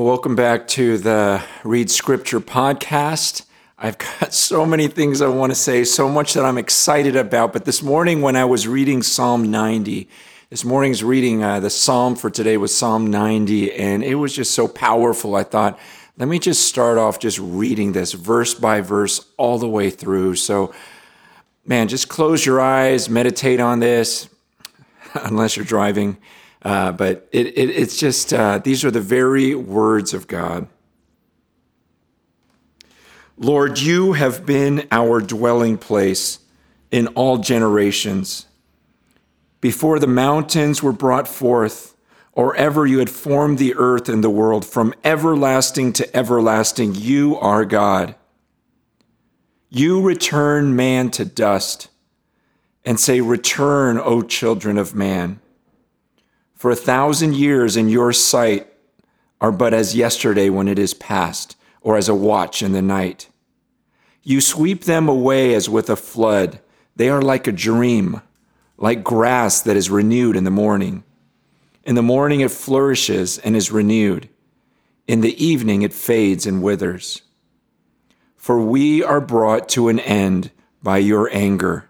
Well, welcome back to the Read Scripture podcast. I've got so many things I want to say, so much that I'm excited about. But this morning, when I was reading Psalm 90, this morning's reading, uh, the psalm for today was Psalm 90, and it was just so powerful. I thought, let me just start off just reading this verse by verse all the way through. So, man, just close your eyes, meditate on this, unless you're driving. Uh, but it, it, it's just, uh, these are the very words of God. Lord, you have been our dwelling place in all generations. Before the mountains were brought forth, or ever you had formed the earth and the world, from everlasting to everlasting, you are God. You return man to dust and say, Return, O children of man. For a thousand years in your sight are but as yesterday when it is past, or as a watch in the night. You sweep them away as with a flood. They are like a dream, like grass that is renewed in the morning. In the morning it flourishes and is renewed. In the evening it fades and withers. For we are brought to an end by your anger.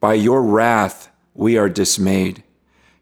By your wrath we are dismayed.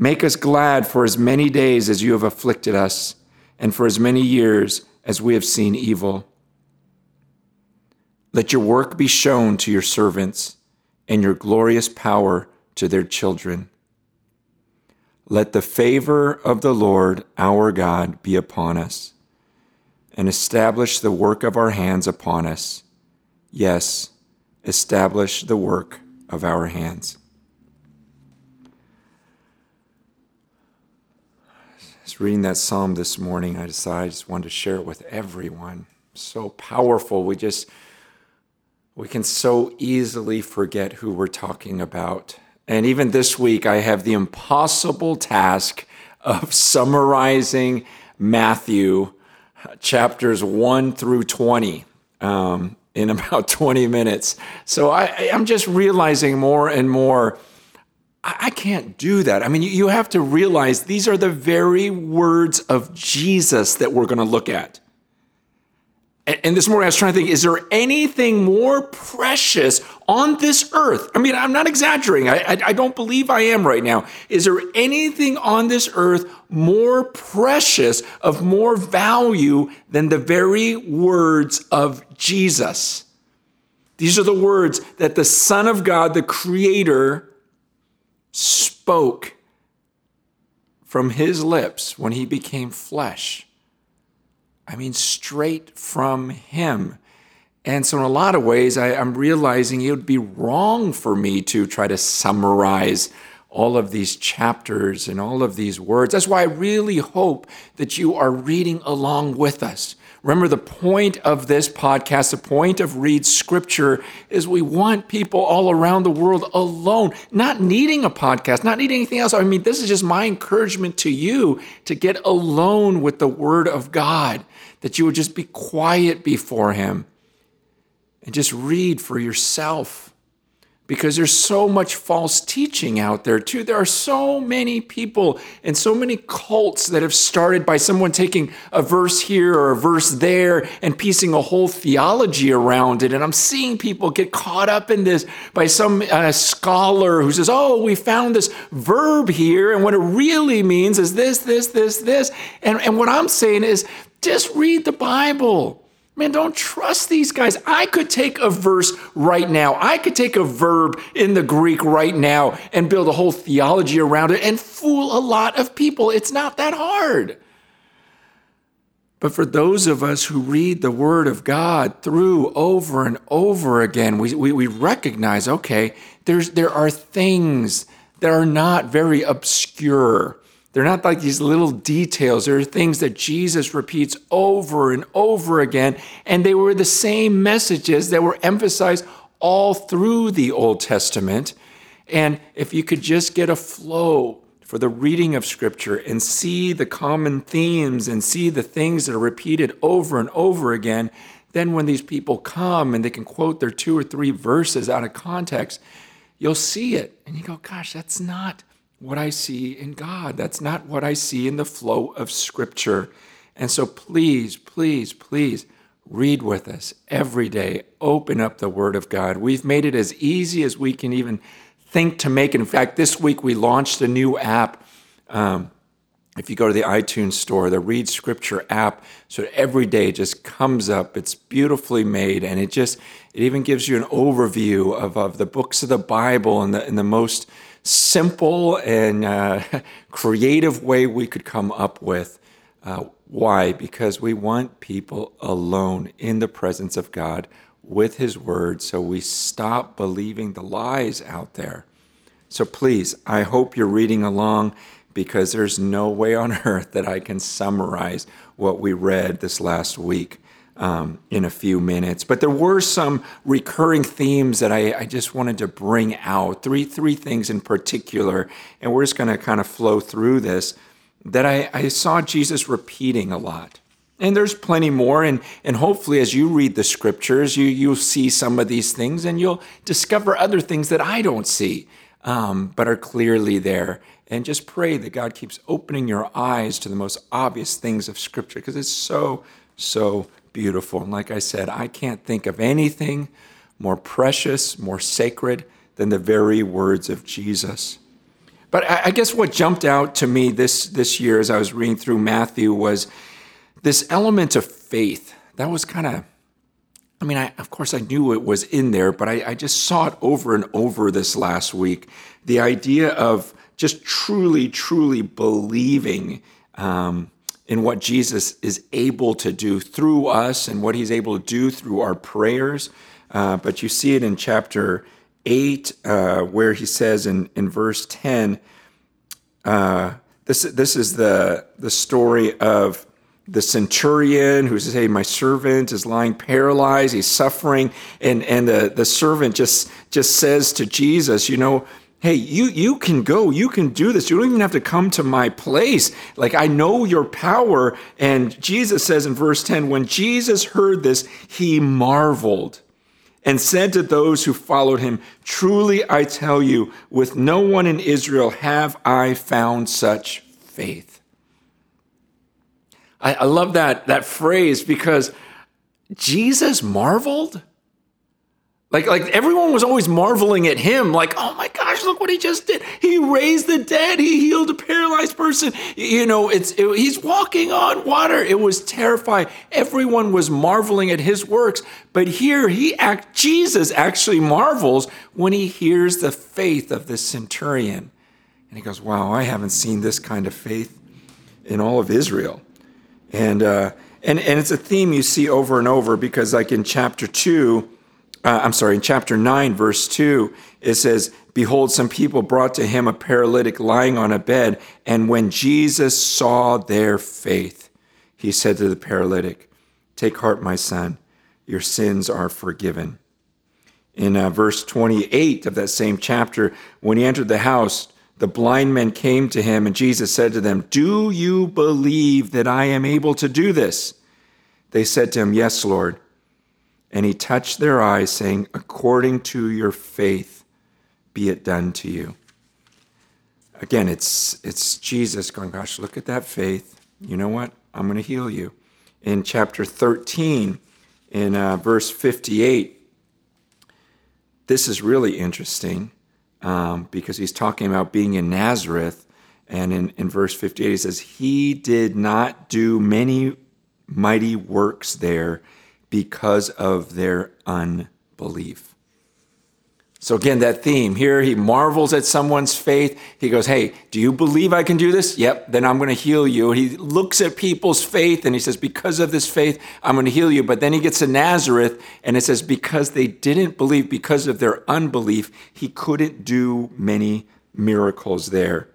Make us glad for as many days as you have afflicted us, and for as many years as we have seen evil. Let your work be shown to your servants and your glorious power to their children. Let the favor of the Lord our God be upon us and establish the work of our hands upon us. Yes, establish the work of our hands. Reading that psalm this morning, I decided I just wanted to share it with everyone. So powerful. We just we can so easily forget who we're talking about. And even this week, I have the impossible task of summarizing Matthew chapters 1 through 20 um, in about 20 minutes. So I, I, am just realizing more and more. I, can't do that. I mean, you, you have to realize these are the very words of Jesus that we're going to look at. And this morning I was trying to think, is there anything more precious on this earth? I mean, I'm not exaggerating. I, I, I, don't believe I am right now. Is there anything on this earth more precious, of more value than the very words of Jesus? These are the words that the Son of God, the Creator, spoke from his lips when he became flesh. I mean, straight from Him. And so, in a lot of ways, I, am realizing it would be wrong for me to try to summarize all of these chapters and all of these words. That's why I really hope that you are reading along with us. Remember, the point of this podcast, the point of Read Scripture, is we want people all around the world alone, not needing a podcast, not needing anything else. I mean, this is just my encouragement to you to get alone with the Word of God that you would just be quiet before Him and just read for yourself because there's so much false teaching out there too. There are so many people and so many cults that have started by someone taking a verse here or a verse there and piecing a whole theology around it. And I'm seeing people get caught up in this by some uh, scholar who says, "Oh, we found this verb here, and what it really means is this, this, this, this." And and what I'm saying is Just read the Bible. Man, don't trust these guys. I could take a verse right now. I could take a verb in the Greek right now and build a whole theology around it and fool a lot of people. It's not that hard. But for those of us who read the Word of God through over and over again, we, we, we recognize okay, there's, there are things that are not very obscure. They're not like these little details. There are things that Jesus repeats over and over again, and they were the same messages that were emphasized all through the Old Testament. And if you could just get a flow for the reading of Scripture and see the common themes and see the things that are repeated over and over again, then when these people come and they can quote their two or three verses out of context, you'll see it. And you go, gosh, that's not what I see in God. That's not what I see in the flow of Scripture. And so please, please, please read with us every day. Open up the Word of God. We've made it as easy as we can even think to make. In fact, this week we launched a new app. Um, if you go to the iTunes store, the Read Scripture app, so every day just comes up. It's beautifully made, and it just it even gives you an overview of, of the books of the Bible and the in the most simple and uh, creative way we could come up with. Uh, why? Because we want people alone in the presence of God with His Word, so we stop believing the lies out there. So please, I hope you're reading along because there's no way on earth that I can summarize what we read this last week um, in a few minutes. But there were some recurring themes that I, I just wanted to bring out three three things in particular, and we're just going to kind of flow through this that I, I saw Jesus repeating a lot. And there's plenty more, and, and hopefully, as you read the scriptures, you, you'll see some of these things and you'll discover other things that I don't see, um, but are clearly there. And just pray that God keeps opening your eyes to the most obvious things of scripture because it's so, so beautiful. And like I said, I can't think of anything more precious, more sacred than the very words of Jesus. But I, guess what jumped out to me this, this year as I was reading through Matthew was this element of faith. That was kind of, I mean, I, of course, I knew it was in there, but I, I just saw it over and over this last week. The idea of just truly, truly believing um, in what Jesus is able to do through us and what he's able to do through our prayers. Uh, but you see it in chapter 8, uh, where he says in, in verse 10, uh, this, this is the, the story of the centurion who says, Hey, my servant is lying paralyzed, he's suffering. And, and the, the servant just, just says to Jesus, You know, hey you you can go. You can do this. You don't even have to come to my place. Like i know your power. And jesus says in verse 10 when jesus heard this he marveled and said to those who followed him truly i tell you with no one in israel have i found such faith. I, I love that that phrase because jesus marveled like, like everyone was always marveling at him, like, oh my gosh, look what he just did. He raised the dead. He healed a paralyzed person. You know, it's it, he's walking on water. It was terrifying. Everyone was marveling at his works. But here he act Jesus actually marvels when he hears the faith of this centurion. And he goes, Wow, I haven't seen this kind of faith in all of Israel. And uh, and, and it's a theme you see over and over because like in chapter two uh, I'm sorry, in chapter 9, verse 2, it says, Behold, some people brought to him a paralytic lying on a bed, and when Jesus saw their faith, he said to the paralytic, Take heart, my son, your sins are forgiven. In uh, verse 28 of that same chapter, when he entered the house, the blind men came to him, and Jesus said to them, Do you believe that I am able to do this? They said to him, Yes, Lord. And he touched their eyes, saying, According to your faith, be it done to you. Again, it's, it's Jesus going, Gosh, look at that faith. You know what? I'm going to heal you. In chapter 13, in uh, verse 58, this is really interesting um, because he's talking about being in Nazareth. And in, in verse 58, he says, He did not do many mighty works there because of their unbelief. So, again, that theme here, he marvels at someone's faith. He goes, Hey, do you believe I can do this? Yep, then I'm going to heal you. He looks at people's faith and he says, Because of this faith, I'm going to heal you. But then he gets to Nazareth and it says, Because they didn't believe, because of their unbelief, he couldn't do many miracles there.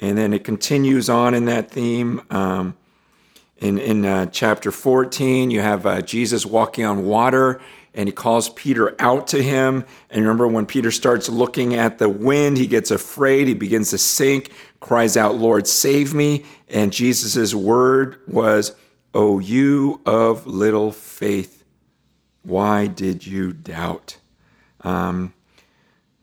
And then it continues on in that theme. Um, in in uh, chapter 14, you have uh, Jesus walking on water and he calls Peter out to him. And remember, when Peter starts looking at the wind, he gets afraid, he begins to sink, cries out, Lord, save me. And Jesus' word was, O you of little faith, why did you doubt? Um,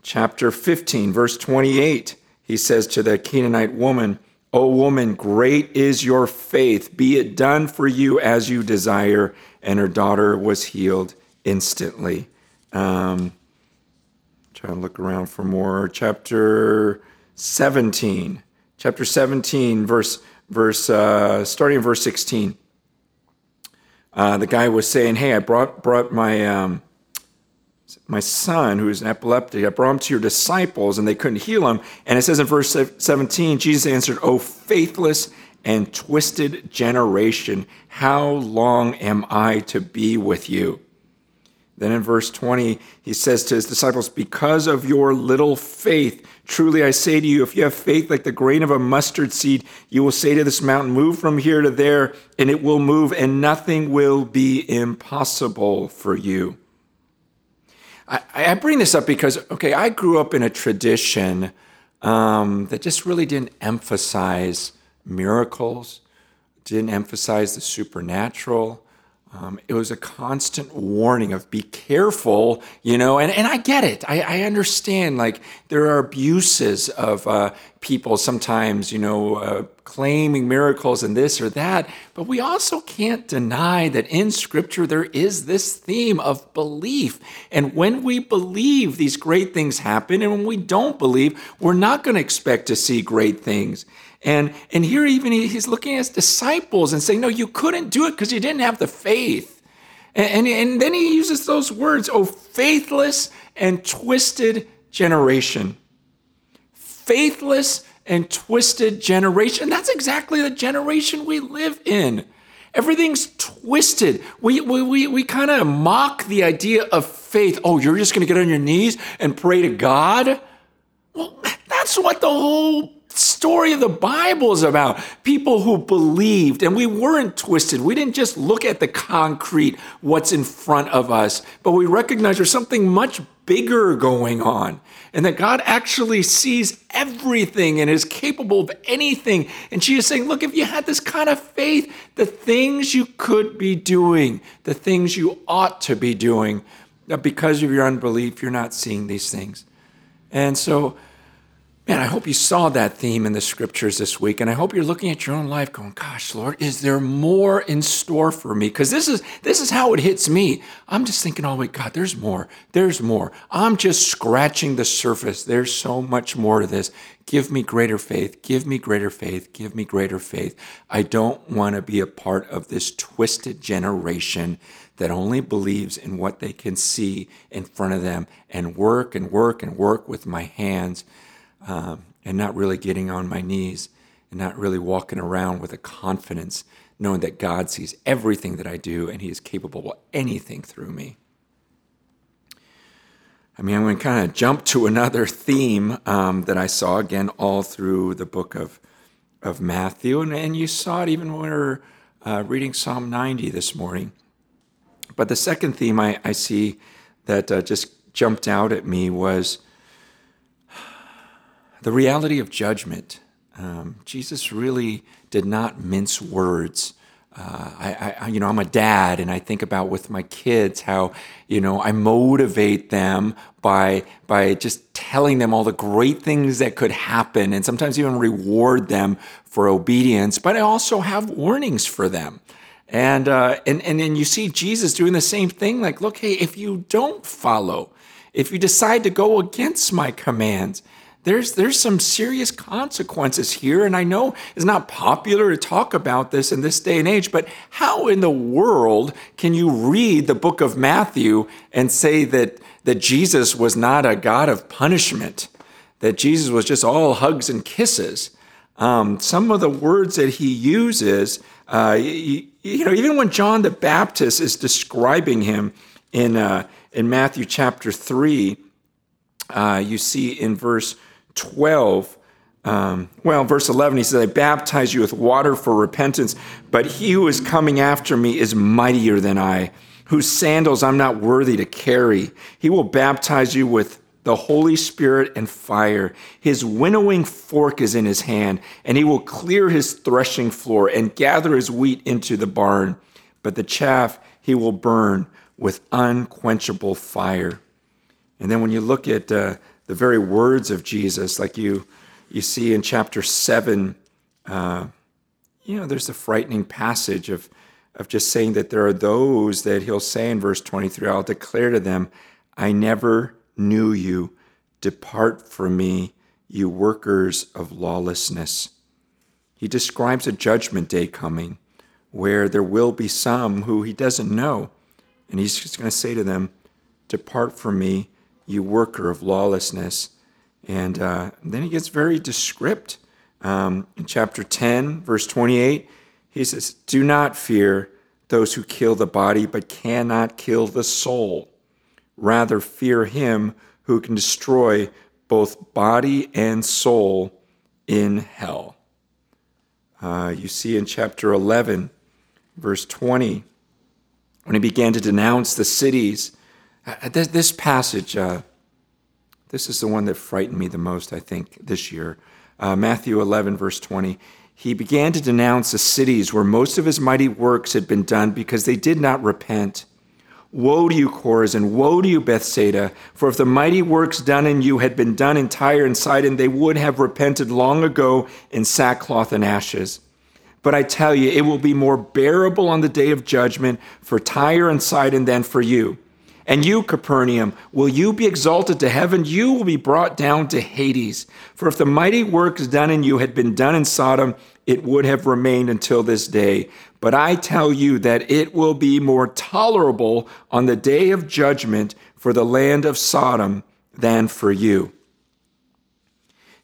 chapter 15, verse 28, he says to the Canaanite woman, O woman, great is your faith. Be it done for you as you desire. And her daughter was healed instantly. Um, trying to look around for more. Chapter 17. Chapter 17, verse, verse uh, starting in verse 16. Uh, the guy was saying, Hey, I brought, brought my, um, my son who is an epileptic. I brought him to your disciples and they couldn't heal him. And it says in verse 17, Jesus answered, Oh, faithless and twisted generation, how long am I to be with you? Then in verse 20, he says to his disciples, Because of your little faith, truly I say to you, if you have faith like the grain of a mustard seed, you will say to this mountain, Move from here to there, and it will move, and nothing will be impossible for you. I, I bring this up because, okay, I grew up in a tradition um, that just really didn't emphasize miracles, didn't emphasize the supernatural. Um, it was a constant warning of be careful, you know, and, and I get it. I, I understand, like, there are abuses of uh, people sometimes, you know, uh, claiming miracles and this or that, but we also can't deny that in Scripture there is this theme of belief. And when we believe, these great things happen, and when we don't believe, we're not going to expect to see great things. And, and here, even he's looking at his disciples and saying, No, you couldn't do it because you didn't have the faith. And, and, and then he uses those words, Oh, faithless and twisted generation. Faithless and twisted generation. That's exactly the generation we live in. Everything's twisted. We, we, we, we kind of mock the idea of faith. Oh, you're just going to get on your knees and pray to God? Well, that's what the whole story of the Bible is about. People who believed, and we weren't twisted. We didn't just look at the concrete, what's in front of us, but we recognize there's something much bigger going on, and that God actually sees everything and is capable of anything. And she is saying, Look, if you had this kind of faith, the things you could be doing, the things you ought to be doing, uh, because of your unbelief, you're not seeing these things. And so, Man, I hope you saw that theme in the scriptures this week, and I hope you're looking at your own life going, gosh, Lord, is there more in store for me? Because this is this is how it hits me. I'm just thinking, oh wait, God, there's more. There's more. I'm just scratching the surface. There's so much more to this. Give me greater faith. Give me greater faith. Give me greater faith. I don't want to be a part of this twisted generation that only believes in what they can see in front of them and work and work and work with my hands um, and not really getting on my knees and not really walking around with a confidence, knowing that God sees everything that I do and He is capable of anything through me. I mean, I'm going to kind of jump to another theme um, that I saw again all through the book of, of Matthew, and, and you saw it even when we were uh, reading Psalm 90 this morning. But the second theme I, I see that uh, just jumped out at me was the reality of judgment. Um, Jesus really did not mince words. Uh, I, I, you know, I'm a dad, and I think about with my kids how, you know, I motivate them by by just telling them all the great things that could happen, and sometimes even reward them for obedience. But I also have warnings for them, and uh, and and then you see Jesus doing the same thing. Like, look, hey, if you don't follow, if you decide to go against my commands, there's there's some serious consequences here and i know it's not popular to talk about this in this day and age but how in the world can you read the book of matthew and say that that jesus was not a god of punishment that jesus was just all hugs and kisses? Um, some of the words that he uses uh, you, you, know even when john the baptist is describing him in uh, in matthew chapter 3 uh, you see in verse 12, um, well, verse 11, he says, I baptize you with water for repentance, but he who is coming after me is mightier than I, whose sandals I'm not worthy to carry. He will baptize you with the Holy Spirit and fire. His winnowing fork is in his hand, and he will clear his threshing floor and gather his wheat into the barn. But the chaff he will burn with unquenchable fire. And then when you look at uh, the very words of Jesus, like you you see in chapter seven. Uh, you know, there's a frightening passage of of just saying that there are those that he'll say in verse 23, I'll declare to them, I never knew you. Depart from me, you workers of lawlessness. He describes a judgment day coming where there will be some who he doesn't know. And he's just going to say to them, Depart from me, you worker of lawlessness. And uh, then he gets very descript. Um, in chapter 10, verse 28, he says, Do not fear those who kill the body, but cannot kill the soul. Rather, fear him who can destroy both body and soul in hell. Uh, you see in chapter 11, verse 20, when he began to denounce the cities this, this passage, uh, this is the one that frightened me the most, I think, this year. Uh, Matthew 11, verse 20. He began to denounce the cities where most of his mighty works had been done because they did not repent. Woe to you, Chorazin! Woe to you, Bethsaida! For if the mighty works done in you had been done in Tyre and Sidon, they would have repented long ago in sackcloth and ashes. But I tell you, it will be more bearable on the day of judgment for Tyre and Sidon than for you. And you, Capernaum, will you be exalted to heaven? You will be brought down to Hades. For if the mighty works done in you had been done in Sodom, it would have remained until this day. But I tell you that it will be more tolerable on the day of judgment for the land of Sodom than for you.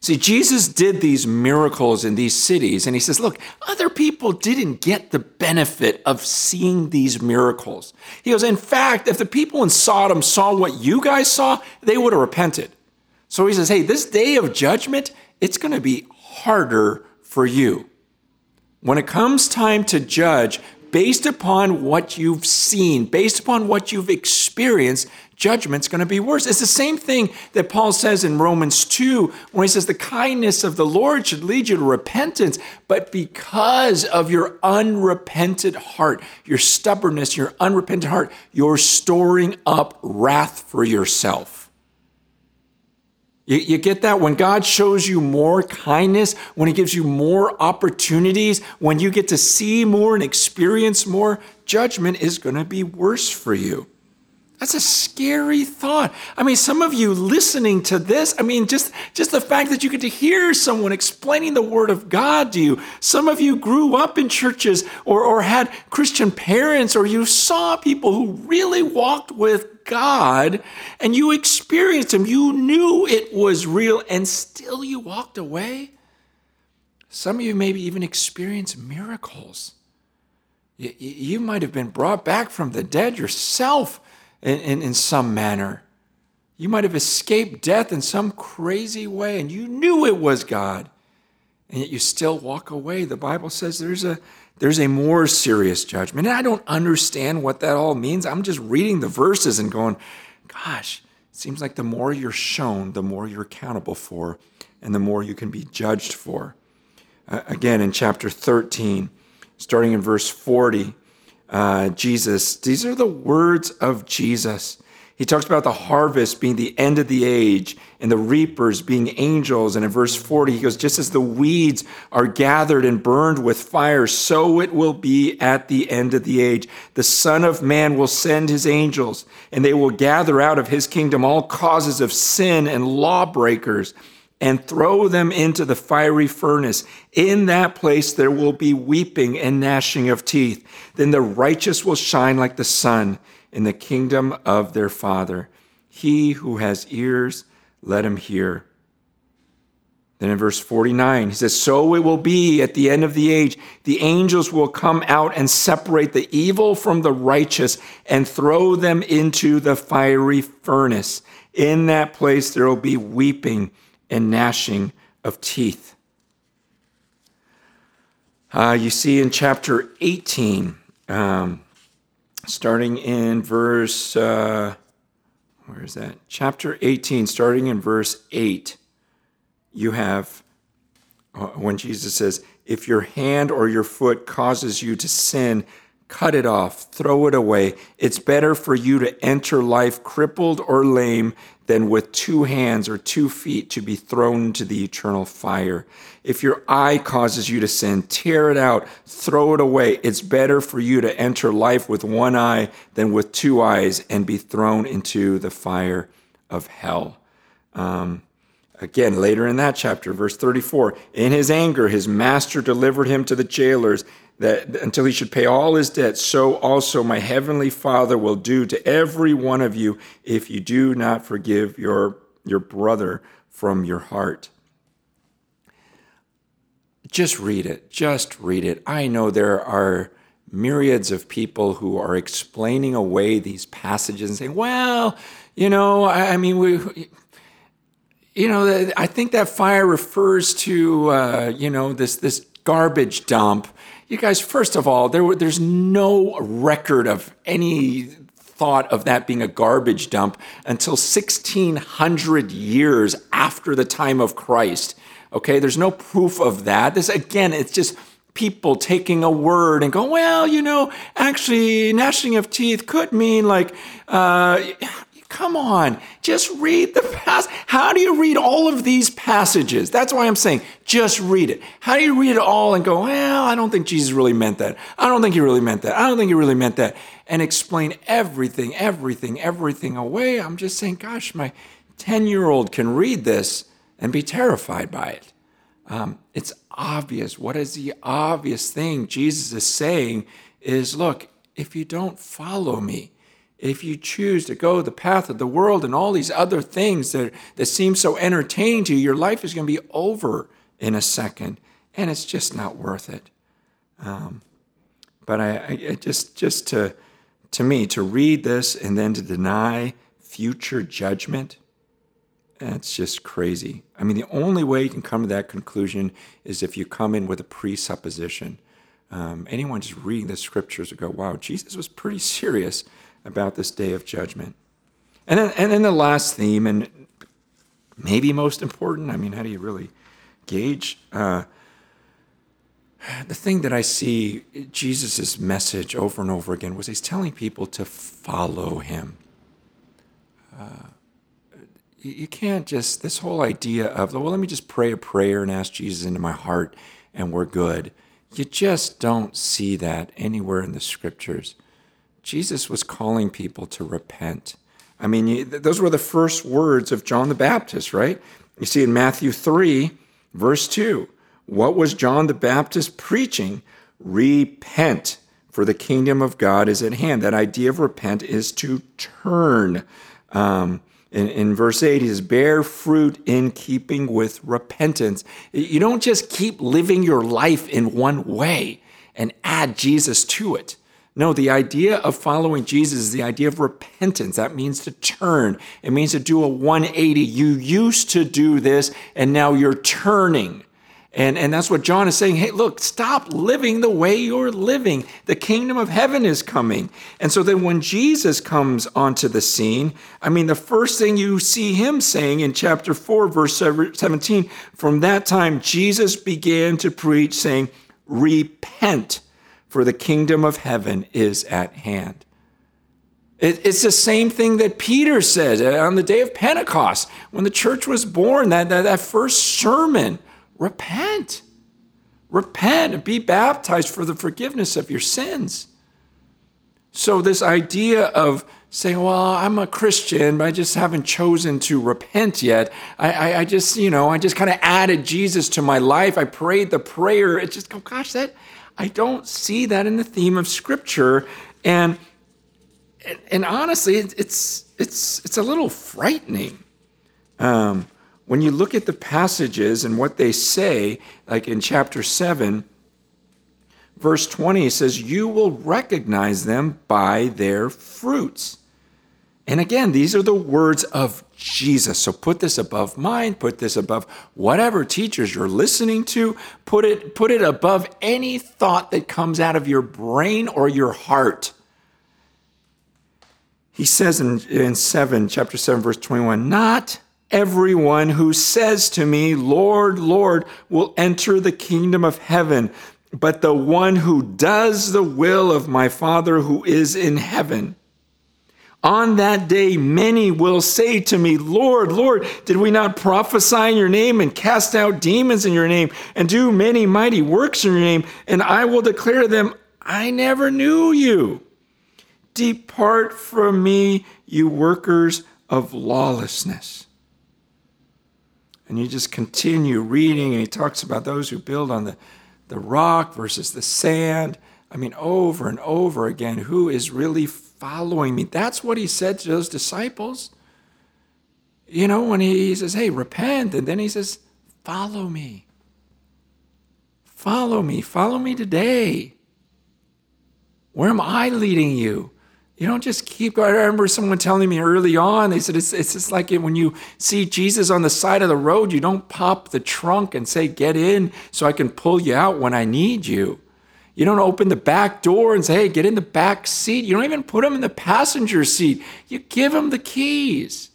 See, Jesus did these miracles in these cities, and he says, Look, other people didn't get the benefit of seeing these miracles. He goes, In fact, if the people in Sodom saw what you guys saw, they would have repented. So he says, Hey, this day of judgment, it's going to be harder for you. When it comes time to judge, based upon what you've seen, based upon what you've experienced, judgment's going to be worse. It's the same thing that Paul says in Romans 2 when he says, The kindness of the Lord should lead you to repentance, but because of your unrepentant heart, your stubbornness, your unrepentant heart, you're storing up wrath for yourself. You, you, get that? When God shows you more kindness, when He gives you more opportunities, when you get to see more and experience more, judgment is going to be worse for you. That's a scary thought. I mean, some of you listening to this, I mean, just, just the fact that you get to hear someone explaining the Word of God to you. Some of you grew up in churches or, or had Christian parents, or you saw people who really walked with God and you experienced Him. You knew it was real and still you walked away. Some of you maybe even experienced miracles. You, you might have been brought back from the dead yourself in, in, in some manner. You might have escaped death in some crazy way, and you knew it was God, and yet you still walk away. The Bible says there's a there's a more serious judgment. And I don't understand what that all means. I'm just reading the verses and going, gosh, it seems like the more you're shown, the more you're accountable for, and the more you can be judged for. Uh, again, in chapter 13, starting in verse 40, uh, Jesus. These are the words of Jesus. He talks about the harvest being the end of the age and the reapers being angels. And in verse 40, he goes, Just as the weeds are gathered and burned with fire, so it will be at the end of the age. The Son of Man will send his angels, and they will gather out of his kingdom all causes of sin and lawbreakers and throw them into the fiery furnace. In that place there will be weeping and gnashing of teeth. Then the righteous will shine like the sun in the kingdom of their Father. He who has ears, let him hear. Then in verse 49, he says, So it will be at the end of the age. The angels will come out and separate the evil from the righteous and throw them into the fiery furnace. In that place there will be weeping and gnashing of teeth. Uh, you see in chapter 18, um, starting in verse, uh, where is that? Chapter 18, starting in verse 8, you have uh, when Jesus says, If your hand or your foot causes you to sin, cut it off, throw it away. It's better for you to enter life crippled or lame than with two hands or two feet to be thrown into the eternal fire. If your eye causes you to sin, tear it out, throw it away. It's better for you to enter life with one eye than with two eyes and be thrown into the fire of hell. Um, Again, later in that chapter, verse 34, in his anger, his master delivered him to the jailers that until he should pay all his debts, so also my heavenly Father will do to every one of you if you do not forgive your, your brother from your heart. Just read it. Just read it. I know there are myriads of people who are explaining away these passages and saying, well, you know, I, I mean, we you know, I think that fire refers to, uh, you know, this this garbage dump. You guys, first of all, there there's no record of any thought of that being a garbage dump until 1600 years after the time of Christ. Okay, there's no proof of that. This again, it's just people taking a word and going, well, you know, actually, gnashing of teeth could mean like, uh, Come on, just read the past. How do you read all of these passages? That's why I'm saying just read it. How do you read it all and go, well, I don't think Jesus really meant that. I don't think he really meant that. I don't think he really meant that. And explain everything, everything, everything away. I'm just saying, gosh, my 10 year old can read this and be terrified by it. Um, it's obvious. What is the obvious thing Jesus is saying is look, if you don't follow me, if you choose to go the path of the world and all these other things that, that seem so entertaining to you, your life is going to be over in a second, and it's just not worth it. Um, but I, I, just just to to me to read this and then to deny future judgment, that's just crazy. I mean, the only way you can come to that conclusion is if you come in with a presupposition. Um, anyone just reading the scriptures would go, "Wow, Jesus was pretty serious." About this day of judgment. And then, and then the last theme, and maybe most important, I mean, how do you really gauge? Uh, the thing that I see Jesus' message over and over again was he's telling people to follow him. Uh, you can't just, this whole idea of, well, let me just pray a prayer and ask Jesus into my heart and we're good. You just don't see that anywhere in the scriptures. Jesus was calling people to repent. I mean, those were the first words of John the Baptist, right? You see in Matthew 3, verse 2, what was John the Baptist preaching? Repent, for the kingdom of God is at hand. That idea of repent is to turn. Um, in, in verse 8, he says, bear fruit in keeping with repentance. You don't just keep living your life in one way and add Jesus to it. No, the idea of following Jesus is the idea of repentance. That means to turn, it means to do a 180. You used to do this, and now you're turning. And, and that's what John is saying. Hey, look, stop living the way you're living. The kingdom of heaven is coming. And so then when Jesus comes onto the scene, I mean, the first thing you see him saying in chapter 4, verse 17, from that time, Jesus began to preach, saying, Repent for the kingdom of heaven is at hand. it's the same thing that Peter said on the day of Pentecost when the church was born, that, that, that first sermon repent. Repent and be baptized for the forgiveness of your sins. So, this idea of saying, Well, I'm a Christian, but I just haven't chosen to repent yet. I, I, I just, you know, I just kind of added Jesus to my life. I prayed the prayer. It just, oh gosh, that I don't see that in the theme of Scripture. And and honestly, it's it's it's a little frightening. Um, when you look at the passages and what they say, like in chapter 7, verse 20, it says, You will recognize them by their fruits. And again, these are the words of Jesus. So put this above mind, put this above whatever teachers you're listening to, put it, put it above any thought that comes out of your brain or your heart. He says in, in 7, chapter 7, verse 21, not everyone who says to me, Lord, Lord, will enter the kingdom of heaven, but the one who does the will of my Father who is in heaven. On that day, many will say to me, Lord, Lord, did we not prophesy in your name and cast out demons in your name and do many mighty works in your name? And I will declare to them, I never knew you. Depart from me, you workers of lawlessness. And you just continue reading, and he talks about those who build on the, the rock versus the sand. I mean, over and over again, who is really following me? That's what he said to those disciples. You know, when he says, hey, repent, and then he says, follow me. Follow me. Follow me today. Where am I leading you? You don't just keep going. I remember someone telling me early on, they said it's, it's just like when you see Jesus on the side of the road, you don't pop the trunk and say, Get in so I can pull you out when I need you. You don't open the back door and say, Hey, get in the back seat. You don't even put them in the passenger seat. You give them the keys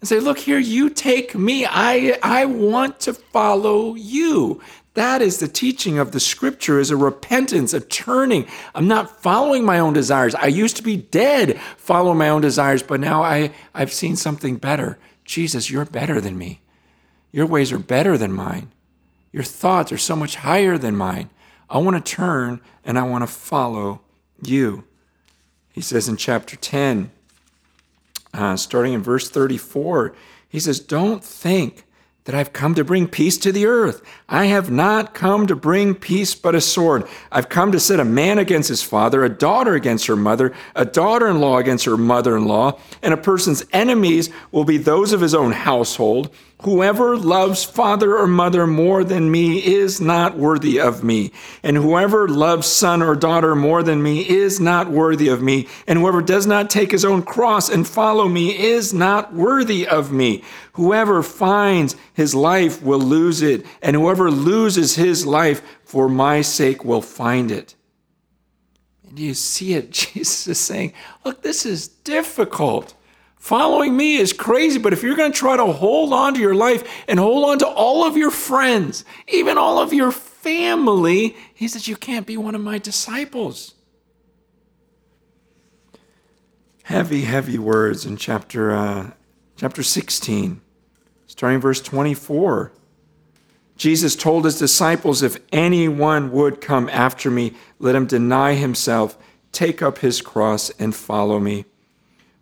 and say, Look here, you take me. I, I want to follow you. That is the teaching of the scripture is a repentance, a turning. I'm not following my own desires. I used to be dead following my own desires, but now I, I've seen something better. Jesus, you're better than me. Your ways are better than mine. Your thoughts are so much higher than mine. I want to turn and I want to follow you. He says in chapter 10, uh, starting in verse 34, he says, Don't think that I've come to bring peace to the earth. I have not come to bring peace but a sword. I've come to set a man against his father, a daughter against her mother, a daughter in law against her mother in law, and a person's enemies will be those of his own household. Whoever loves father or mother more than me is not worthy of me. And whoever loves son or daughter more than me is not worthy of me. And whoever does not take his own cross and follow me is not worthy of me. Whoever finds his life will lose it. And whoever loses his life for my sake will find it. And you see it? Jesus is saying, look, this is difficult. Following me is crazy, but if you're going to try to hold on to your life and hold on to all of your friends, even all of your family, he says, You can't be one of my disciples. Heavy, heavy words in chapter, uh, chapter 16, starting verse 24. Jesus told his disciples, If anyone would come after me, let him deny himself, take up his cross, and follow me.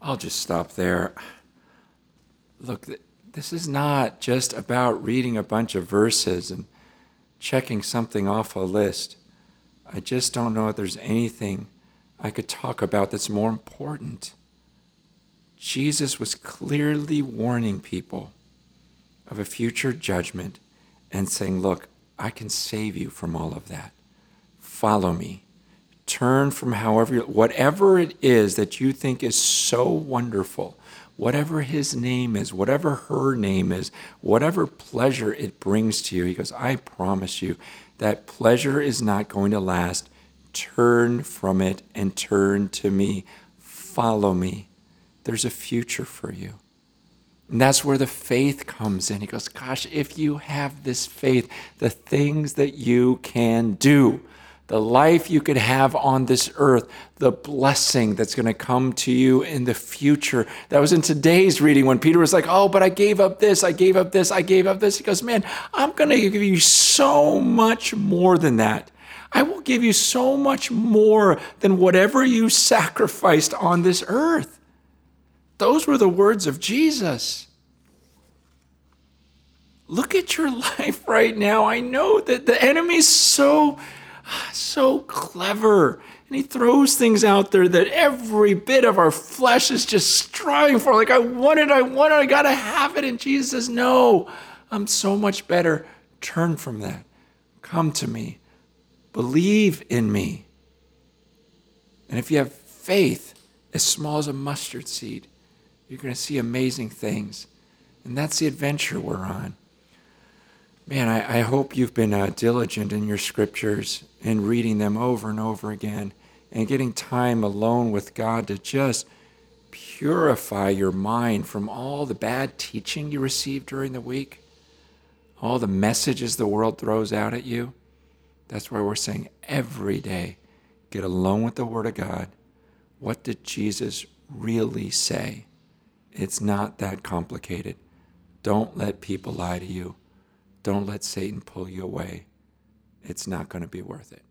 I'll just stop there. Look, this is not just about reading a bunch of verses and checking something off a list. I just don't know if there's anything I could talk about that's more important. Jesus was clearly warning people of a future judgment and saying, Look, I can save you from all of that. Follow me turn from however, whatever it is that you think is so wonderful, whatever his name is, whatever her name is, whatever pleasure it brings to you. He goes, I promise you that pleasure is not going to last. Turn from it and turn to me. Follow me. There's a future for you. And that's where the faith comes in. He goes, Gosh, if you have this faith, the things that you can do, the life you could have on this earth, the blessing that's going to come to you in the future. That was in today's reading when Peter was like, Oh, but I gave up this, I gave up this, I gave up this. He goes, Man, I'm going to give you so much more than that. I will give you so much more than whatever you sacrificed on this earth. Those were the words of Jesus. Look at your life right now. I know that the enemy's so, so clever. And he throws things out there that every bit of our flesh is just striving for. Like, I want it, I want it, I got to have it. And Jesus says, No, I'm so much better. Turn from that. Come to me. Believe in me. And if you have faith as small as a mustard seed, you're to see amazing things. And that's the adventure we're on. Man, I, I hope you've been uh, diligent in your scriptures and reading them over and over again and getting time alone with God to just purify your mind from all the bad teaching you received during the week, all the messages the world throws out at you. That's why we're saying every day get alone with the Word of God. What did Jesus really say? It's not that complicated. Don't let people lie to you. Don't let Satan pull you away. It's not going to be worth it.